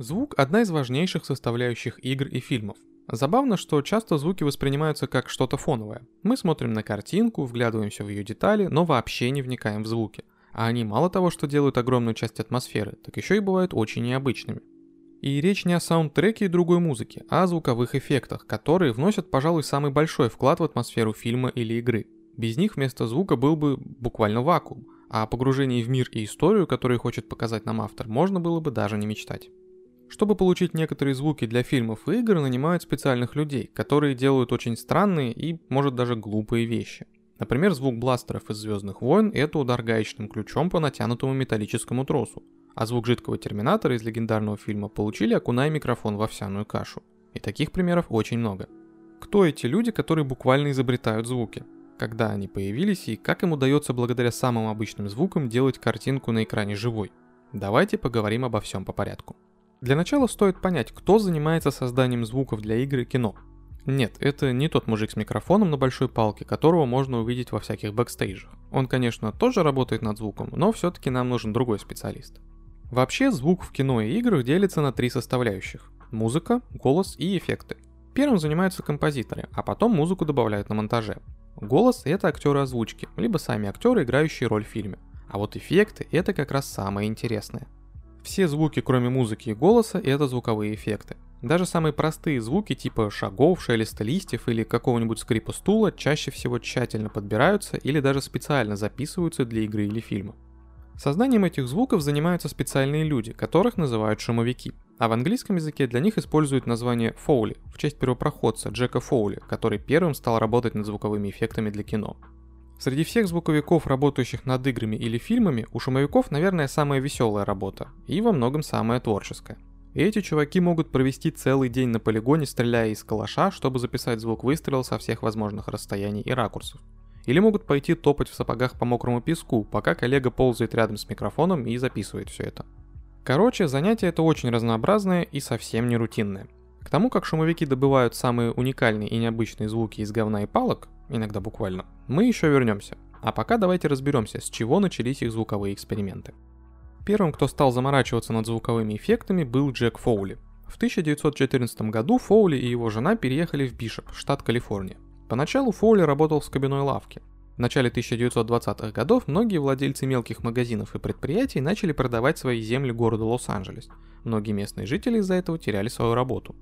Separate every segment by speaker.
Speaker 1: Звук – одна из важнейших составляющих игр и фильмов. Забавно, что часто звуки воспринимаются как что-то фоновое. Мы смотрим на картинку, вглядываемся в ее детали, но вообще не вникаем в звуки. А они мало того, что делают огромную часть атмосферы, так еще и бывают очень необычными. И речь не о саундтреке и другой музыке, а о звуковых эффектах, которые вносят, пожалуй, самый большой вклад в атмосферу фильма или игры. Без них вместо звука был бы буквально вакуум, а о погружении в мир и историю, который хочет показать нам автор, можно было бы даже не мечтать. Чтобы получить некоторые звуки для фильмов и игр, нанимают специальных людей, которые делают очень странные и, может, даже глупые вещи. Например, звук бластеров из Звездных войн – это удар гаечным ключом по натянутому металлическому тросу, а звук жидкого терминатора из легендарного фильма получили, окуная микрофон в овсяную кашу. И таких примеров очень много. Кто эти люди, которые буквально изобретают звуки? Когда они появились и как им удается благодаря самым обычным звукам делать картинку на экране живой? Давайте поговорим обо всем по порядку. Для начала стоит понять, кто занимается созданием звуков для игр и кино. Нет, это не тот мужик с микрофоном на большой палке, которого можно увидеть во всяких бэкстейджах. Он, конечно, тоже работает над звуком, но все-таки нам нужен другой специалист. Вообще, звук в кино и играх делится на три составляющих. Музыка, голос и эффекты. Первым занимаются композиторы, а потом музыку добавляют на монтаже. Голос — это актеры озвучки, либо сами актеры, играющие роль в фильме. А вот эффекты — это как раз самое интересное — все звуки, кроме музыки и голоса, это звуковые эффекты. Даже самые простые звуки типа шагов, шелеста листьев или какого-нибудь скрипа стула чаще всего тщательно подбираются или даже специально записываются для игры или фильма. Созданием этих звуков занимаются специальные люди, которых называют шумовики. А в английском языке для них используют название Фоули в честь первопроходца Джека Фоули, который первым стал работать над звуковыми эффектами для кино. Среди всех звуковиков, работающих над играми или фильмами, у шумовиков, наверное, самая веселая работа, и во многом самая творческая. И эти чуваки могут провести целый день на полигоне, стреляя из калаша, чтобы записать звук выстрела со всех возможных расстояний и ракурсов. Или могут пойти топать в сапогах по мокрому песку, пока коллега ползает рядом с микрофоном и записывает все это. Короче, занятие это очень разнообразное и совсем не рутинное. К тому, как шумовики добывают самые уникальные и необычные звуки из говна и палок, иногда буквально, мы еще вернемся. А пока давайте разберемся, с чего начались их звуковые эксперименты. Первым, кто стал заморачиваться над звуковыми эффектами, был Джек Фоули. В 1914 году Фоули и его жена переехали в Бишоп, штат Калифорния. Поначалу Фоули работал в скобяной лавке. В начале 1920-х годов многие владельцы мелких магазинов и предприятий начали продавать свои земли городу Лос-Анджелес. Многие местные жители из-за этого теряли свою работу.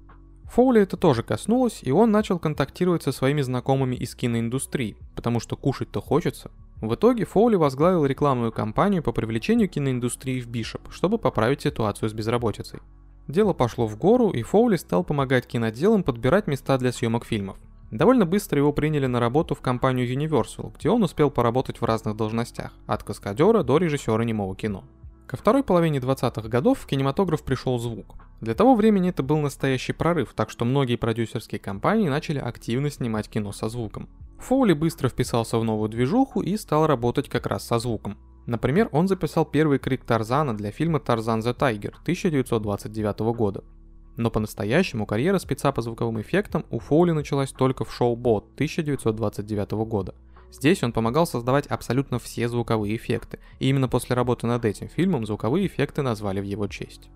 Speaker 1: Фоули это тоже коснулось, и он начал контактировать со своими знакомыми из киноиндустрии, потому что кушать-то хочется. В итоге Фоули возглавил рекламную кампанию по привлечению киноиндустрии в Бишоп, чтобы поправить ситуацию с безработицей. Дело пошло в гору, и Фоули стал помогать киноделам подбирать места для съемок фильмов. Довольно быстро его приняли на работу в компанию Universal, где он успел поработать в разных должностях, от каскадера до режиссера немого кино. Ко второй половине 20-х годов в кинематограф пришел звук. Для того времени это был настоящий прорыв, так что многие продюсерские компании начали активно снимать кино со звуком. Фоули быстро вписался в новую движуху и стал работать как раз со звуком. Например, он записал первый крик Тарзана для фильма «Тарзан the Tiger» 1929 года. Но по-настоящему карьера спеца по звуковым эффектам у Фоули началась только в шоу «Бот» 1929 года – Здесь он помогал создавать абсолютно все звуковые эффекты, и именно после работы над этим фильмом звуковые эффекты назвали в его честь.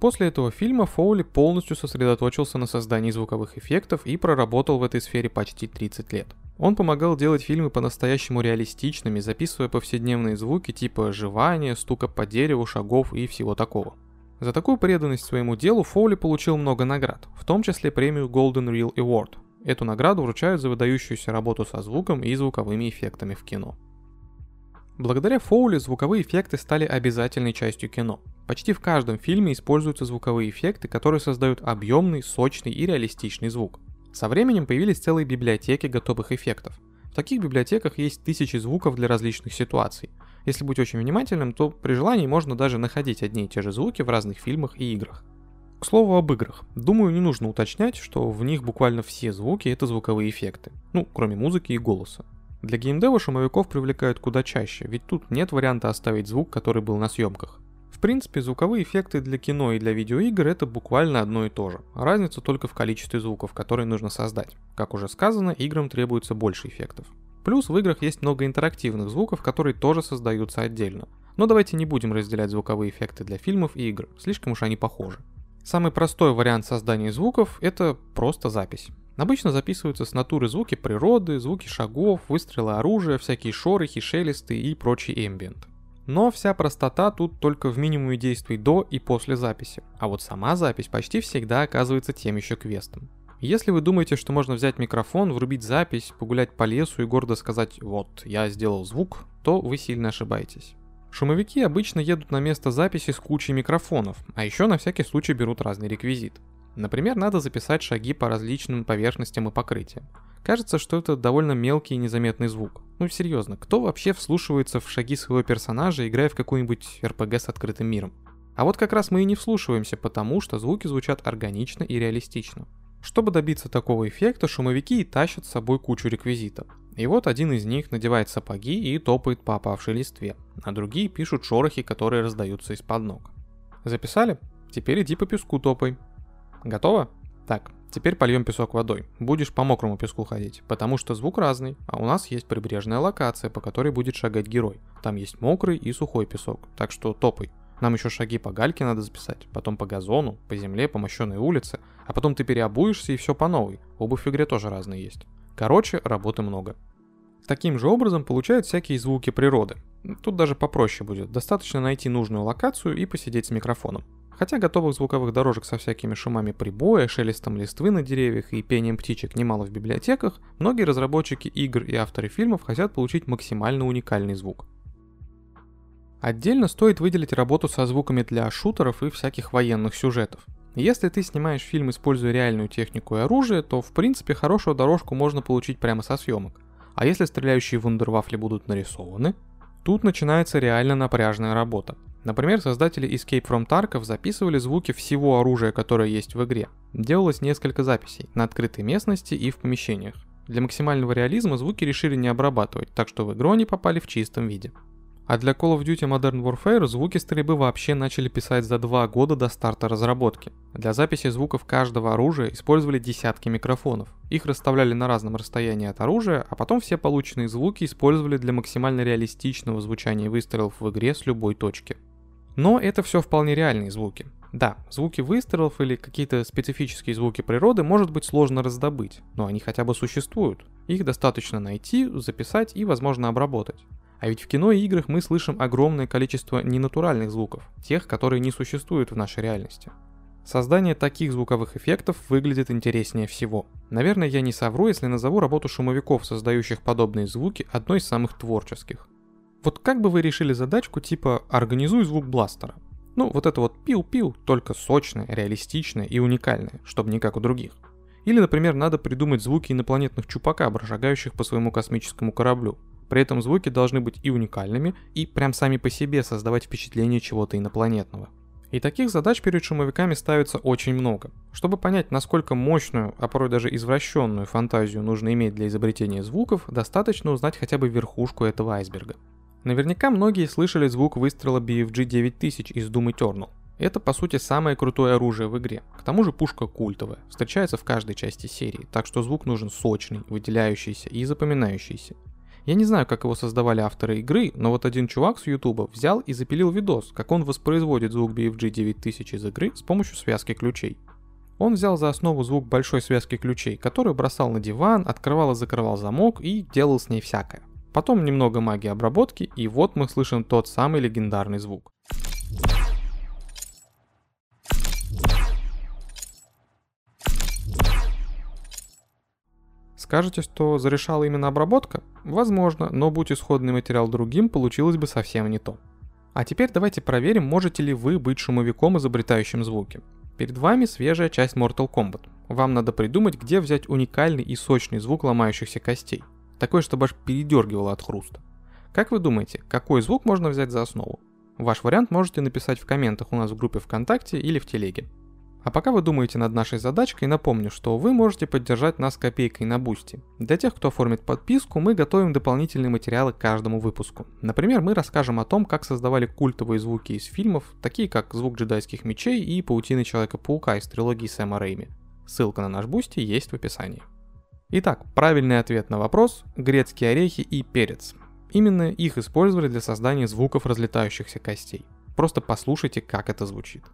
Speaker 1: После этого фильма Фоули полностью сосредоточился на создании звуковых эффектов и проработал в этой сфере почти 30 лет. Он помогал делать фильмы по-настоящему реалистичными, записывая повседневные звуки типа оживания, стука по дереву, шагов и всего такого. За такую преданность своему делу Фоули получил много наград, в том числе премию Golden Reel Award, Эту награду вручают за выдающуюся работу со звуком и звуковыми эффектами в кино. Благодаря Фоули звуковые эффекты стали обязательной частью кино. Почти в каждом фильме используются звуковые эффекты, которые создают объемный, сочный и реалистичный звук. Со временем появились целые библиотеки готовых эффектов. В таких библиотеках есть тысячи звуков для различных ситуаций. Если быть очень внимательным, то при желании можно даже находить одни и те же звуки в разных фильмах и играх. К слову об играх. Думаю, не нужно уточнять, что в них буквально все звуки это звуковые эффекты. Ну, кроме музыки и голоса. Для геймдева шумовиков привлекают куда чаще, ведь тут нет варианта оставить звук, который был на съемках. В принципе, звуковые эффекты для кино и для видеоигр это буквально одно и то же. Разница только в количестве звуков, которые нужно создать. Как уже сказано, играм требуется больше эффектов. Плюс в играх есть много интерактивных звуков, которые тоже создаются отдельно. Но давайте не будем разделять звуковые эффекты для фильмов и игр, слишком уж они похожи. Самый простой вариант создания звуков – это просто запись. Обычно записываются с натуры звуки природы, звуки шагов, выстрелы оружия, всякие шорохи, шелесты и прочий эмбиент. Но вся простота тут только в минимуме действий до и после записи, а вот сама запись почти всегда оказывается тем еще квестом. Если вы думаете, что можно взять микрофон, врубить запись, погулять по лесу и гордо сказать «вот, я сделал звук», то вы сильно ошибаетесь. Шумовики обычно едут на место записи с кучей микрофонов, а еще на всякий случай берут разный реквизит. Например, надо записать шаги по различным поверхностям и покрытиям. Кажется, что это довольно мелкий и незаметный звук. Ну серьезно, кто вообще вслушивается в шаги своего персонажа, играя в какой-нибудь РПГ с открытым миром? А вот как раз мы и не вслушиваемся, потому что звуки звучат органично и реалистично. Чтобы добиться такого эффекта, шумовики и тащат с собой кучу реквизитов. И вот один из них надевает сапоги и топает по опавшей листве, а другие пишут шорохи, которые раздаются из-под ног. Записали? Теперь иди по песку топай. Готово? Так, теперь польем песок водой. Будешь по мокрому песку ходить, потому что звук разный, а у нас есть прибрежная локация, по которой будет шагать герой. Там есть мокрый и сухой песок, так что топай. Нам еще шаги по гальке надо записать, потом по газону, по земле, по мощенной улице, а потом ты переобуешься и все по новой. Обувь в игре тоже разные есть. Короче, работы много. Таким же образом получают всякие звуки природы. Тут даже попроще будет. Достаточно найти нужную локацию и посидеть с микрофоном. Хотя готовых звуковых дорожек со всякими шумами прибоя, шелестом листвы на деревьях и пением птичек немало в библиотеках, многие разработчики игр и авторы фильмов хотят получить максимально уникальный звук. Отдельно стоит выделить работу со звуками для шутеров и всяких военных сюжетов. Если ты снимаешь фильм, используя реальную технику и оружие, то в принципе хорошую дорожку можно получить прямо со съемок. А если стреляющие вундервафли будут нарисованы, тут начинается реально напряжная работа. Например, создатели Escape from Tarkov записывали звуки всего оружия, которое есть в игре. Делалось несколько записей на открытой местности и в помещениях. Для максимального реализма звуки решили не обрабатывать, так что в игру они попали в чистом виде. А для Call of Duty Modern Warfare звуки стрельбы вообще начали писать за два года до старта разработки. Для записи звуков каждого оружия использовали десятки микрофонов. Их расставляли на разном расстоянии от оружия, а потом все полученные звуки использовали для максимально реалистичного звучания выстрелов в игре с любой точки. Но это все вполне реальные звуки. Да, звуки выстрелов или какие-то специфические звуки природы может быть сложно раздобыть, но они хотя бы существуют. Их достаточно найти, записать и, возможно, обработать. А ведь в кино и играх мы слышим огромное количество ненатуральных звуков, тех, которые не существуют в нашей реальности. Создание таких звуковых эффектов выглядит интереснее всего. Наверное, я не совру, если назову работу шумовиков, создающих подобные звуки, одной из самых творческих. Вот как бы вы решили задачку типа «организуй звук бластера»? Ну, вот это вот пил-пил, только сочное, реалистичное и уникальное, чтобы не как у других. Или, например, надо придумать звуки инопланетных чупакабр, шагающих по своему космическому кораблю. При этом звуки должны быть и уникальными, и прям сами по себе создавать впечатление чего-то инопланетного. И таких задач перед шумовиками ставится очень много. Чтобы понять, насколько мощную, а порой даже извращенную фантазию нужно иметь для изобретения звуков, достаточно узнать хотя бы верхушку этого айсберга. Наверняка многие слышали звук выстрела BFG 9000 из Doom Eternal. Это по сути самое крутое оружие в игре. К тому же пушка культовая, встречается в каждой части серии, так что звук нужен сочный, выделяющийся и запоминающийся. Я не знаю, как его создавали авторы игры, но вот один чувак с ютуба взял и запилил видос, как он воспроизводит звук BFG 9000 из игры с помощью связки ключей. Он взял за основу звук большой связки ключей, которую бросал на диван, открывал и закрывал замок и делал с ней всякое. Потом немного магии обработки, и вот мы слышим тот самый легендарный звук. Скажете, что зарешала именно обработка? Возможно, но будь исходный материал другим, получилось бы совсем не то. А теперь давайте проверим, можете ли вы быть шумовиком, изобретающим звуки. Перед вами свежая часть Mortal Kombat. Вам надо придумать, где взять уникальный и сочный звук ломающихся костей. Такой, чтобы аж передергивало от хруста. Как вы думаете, какой звук можно взять за основу? Ваш вариант можете написать в комментах у нас в группе ВКонтакте или в телеге. А пока вы думаете над нашей задачкой, напомню, что вы можете поддержать нас копейкой на Boosty. Для тех, кто оформит подписку, мы готовим дополнительные материалы к каждому выпуску. Например, мы расскажем о том, как создавали культовые звуки из фильмов, такие как звук джедайских мечей и паутины Человека-паука из трилогии Сэма Рэйми. Ссылка на наш Boosty есть в описании. Итак, правильный ответ на вопрос – грецкие орехи и перец. Именно их использовали для создания звуков разлетающихся костей. Просто послушайте, как это звучит.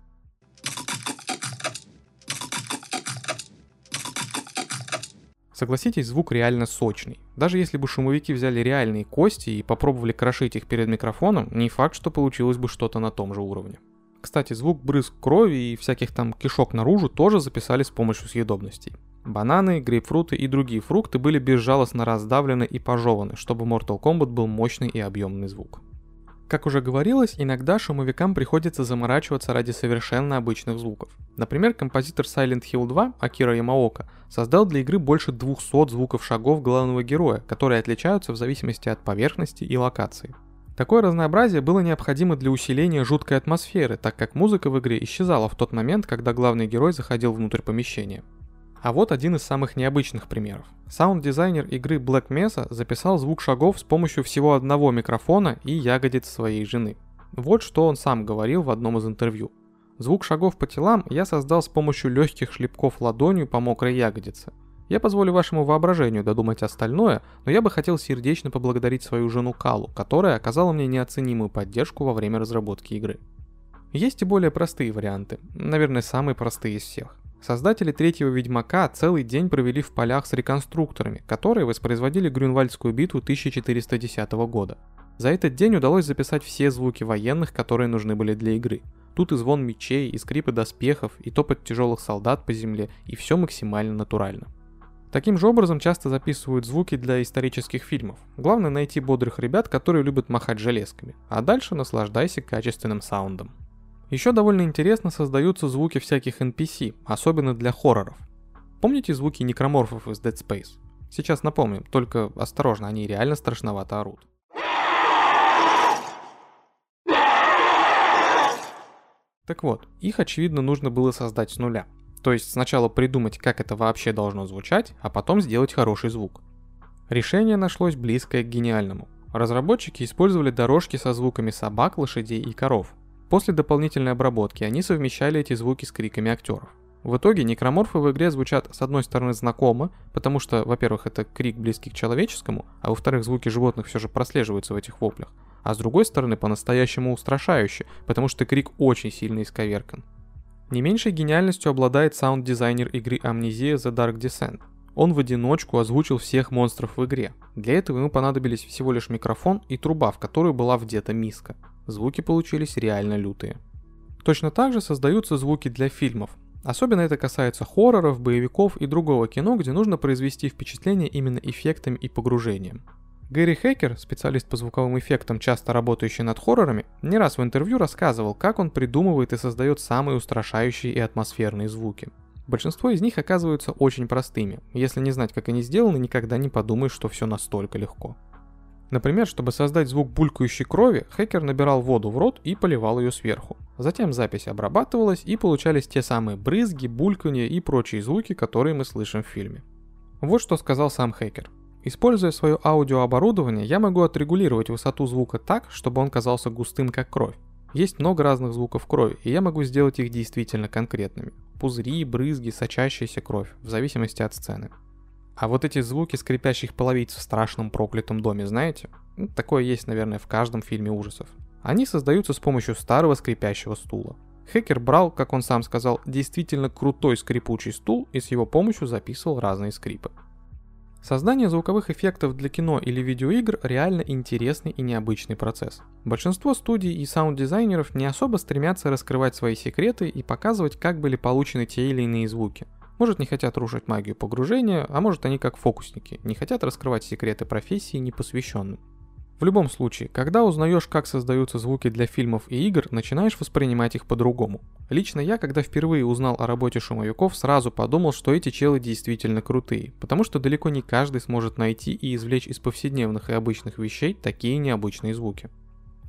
Speaker 1: Согласитесь, звук реально сочный. Даже если бы шумовики взяли реальные кости и попробовали крошить их перед микрофоном, не факт, что получилось бы что-то на том же уровне. Кстати, звук брызг крови и всяких там кишок наружу тоже записали с помощью съедобностей. Бананы, грейпфруты и другие фрукты были безжалостно раздавлены и пожеваны, чтобы Mortal Kombat был мощный и объемный звук. Как уже говорилось, иногда шумовикам приходится заморачиваться ради совершенно обычных звуков. Например, композитор Silent Hill 2 Акира Ямаока создал для игры больше 200 звуков шагов главного героя, которые отличаются в зависимости от поверхности и локации. Такое разнообразие было необходимо для усиления жуткой атмосферы, так как музыка в игре исчезала в тот момент, когда главный герой заходил внутрь помещения. А вот один из самых необычных примеров. Саунд-дизайнер игры Black Mesa записал звук шагов с помощью всего одного микрофона и ягодиц своей жены. Вот что он сам говорил в одном из интервью. Звук шагов по телам я создал с помощью легких шлепков ладонью по мокрой ягодице. Я позволю вашему воображению додумать остальное, но я бы хотел сердечно поблагодарить свою жену Калу, которая оказала мне неоценимую поддержку во время разработки игры. Есть и более простые варианты, наверное, самые простые из всех. Создатели третьего Ведьмака целый день провели в полях с реконструкторами, которые воспроизводили Грюнвальдскую битву 1410 года. За этот день удалось записать все звуки военных, которые нужны были для игры. Тут и звон мечей, и скрипы доспехов, и топот тяжелых солдат по земле, и все максимально натурально. Таким же образом часто записывают звуки для исторических фильмов. Главное найти бодрых ребят, которые любят махать железками, а дальше наслаждайся качественным саундом. Еще довольно интересно создаются звуки всяких NPC, особенно для хорроров. Помните звуки некроморфов из Dead Space? Сейчас напомним, только осторожно, они реально страшновато орут. Так вот, их очевидно нужно было создать с нуля. То есть сначала придумать, как это вообще должно звучать, а потом сделать хороший звук. Решение нашлось близкое к гениальному. Разработчики использовали дорожки со звуками собак, лошадей и коров, После дополнительной обработки они совмещали эти звуки с криками актеров. В итоге некроморфы в игре звучат с одной стороны знакомо, потому что, во-первых, это крик близкий к человеческому, а во-вторых, звуки животных все же прослеживаются в этих воплях, а с другой стороны по-настоящему устрашающе, потому что крик очень сильно исковеркан. Не меньшей гениальностью обладает саунд-дизайнер игры Amnesia The Dark Descent. Он в одиночку озвучил всех монстров в игре. Для этого ему понадобились всего лишь микрофон и труба, в которую была вдета миска. Звуки получились реально лютые. Точно так же создаются звуки для фильмов. Особенно это касается хорроров, боевиков и другого кино, где нужно произвести впечатление именно эффектами и погружением. Гэри Хекер, специалист по звуковым эффектам, часто работающий над хоррорами, не раз в интервью рассказывал, как он придумывает и создает самые устрашающие и атмосферные звуки. Большинство из них оказываются очень простыми. Если не знать, как они сделаны, никогда не подумаешь, что все настолько легко. Например, чтобы создать звук булькающей крови, хакер набирал воду в рот и поливал ее сверху. Затем запись обрабатывалась и получались те самые брызги, бульканье и прочие звуки, которые мы слышим в фильме. Вот что сказал сам хакер. Используя свое аудиооборудование, я могу отрегулировать высоту звука так, чтобы он казался густым как кровь. Есть много разных звуков крови, и я могу сделать их действительно конкретными. Пузыри, брызги, сочащаяся кровь, в зависимости от сцены. А вот эти звуки скрипящих половиц в страшном проклятом доме, знаете? Ну, такое есть, наверное, в каждом фильме ужасов. Они создаются с помощью старого скрипящего стула. Хекер брал, как он сам сказал, действительно крутой скрипучий стул и с его помощью записывал разные скрипы. Создание звуковых эффектов для кино или видеоигр реально интересный и необычный процесс. Большинство студий и саунд-дизайнеров не особо стремятся раскрывать свои секреты и показывать, как были получены те или иные звуки – может не хотят рушить магию погружения, а может они как фокусники, не хотят раскрывать секреты профессии непосвященным. В любом случае, когда узнаешь, как создаются звуки для фильмов и игр, начинаешь воспринимать их по-другому. Лично я, когда впервые узнал о работе шумовиков, сразу подумал, что эти челы действительно крутые, потому что далеко не каждый сможет найти и извлечь из повседневных и обычных вещей такие необычные звуки.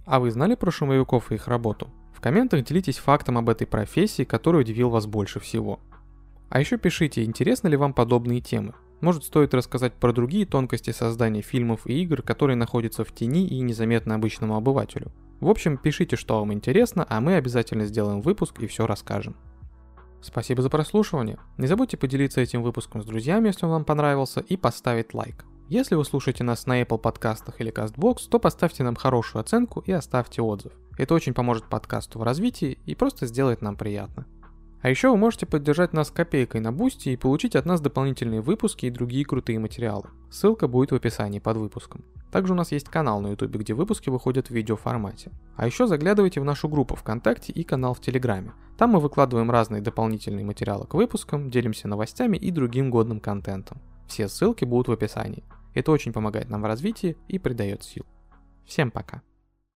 Speaker 1: А вы знали про шумовиков и их работу? В комментах делитесь фактом об этой профессии, который удивил вас больше всего. А еще пишите, интересны ли вам подобные темы. Может стоит рассказать про другие тонкости создания фильмов и игр, которые находятся в тени и незаметны обычному обывателю. В общем, пишите, что вам интересно, а мы обязательно сделаем выпуск и все расскажем. Спасибо за прослушивание. Не забудьте поделиться этим выпуском с друзьями, если он вам понравился, и поставить лайк. Если вы слушаете нас на Apple подкастах или CastBox, то поставьте нам хорошую оценку и оставьте отзыв. Это очень поможет подкасту в развитии и просто сделает нам приятно. А еще вы можете поддержать нас копейкой на Boosty и получить от нас дополнительные выпуски и другие крутые материалы. Ссылка будет в описании под выпуском. Также у нас есть канал на YouTube, где выпуски выходят в видеоформате. А еще заглядывайте в нашу группу ВКонтакте и канал в Телеграме. Там мы выкладываем разные дополнительные материалы к выпускам, делимся новостями и другим годным контентом. Все ссылки будут в описании. Это очень помогает нам в развитии и придает сил. Всем пока.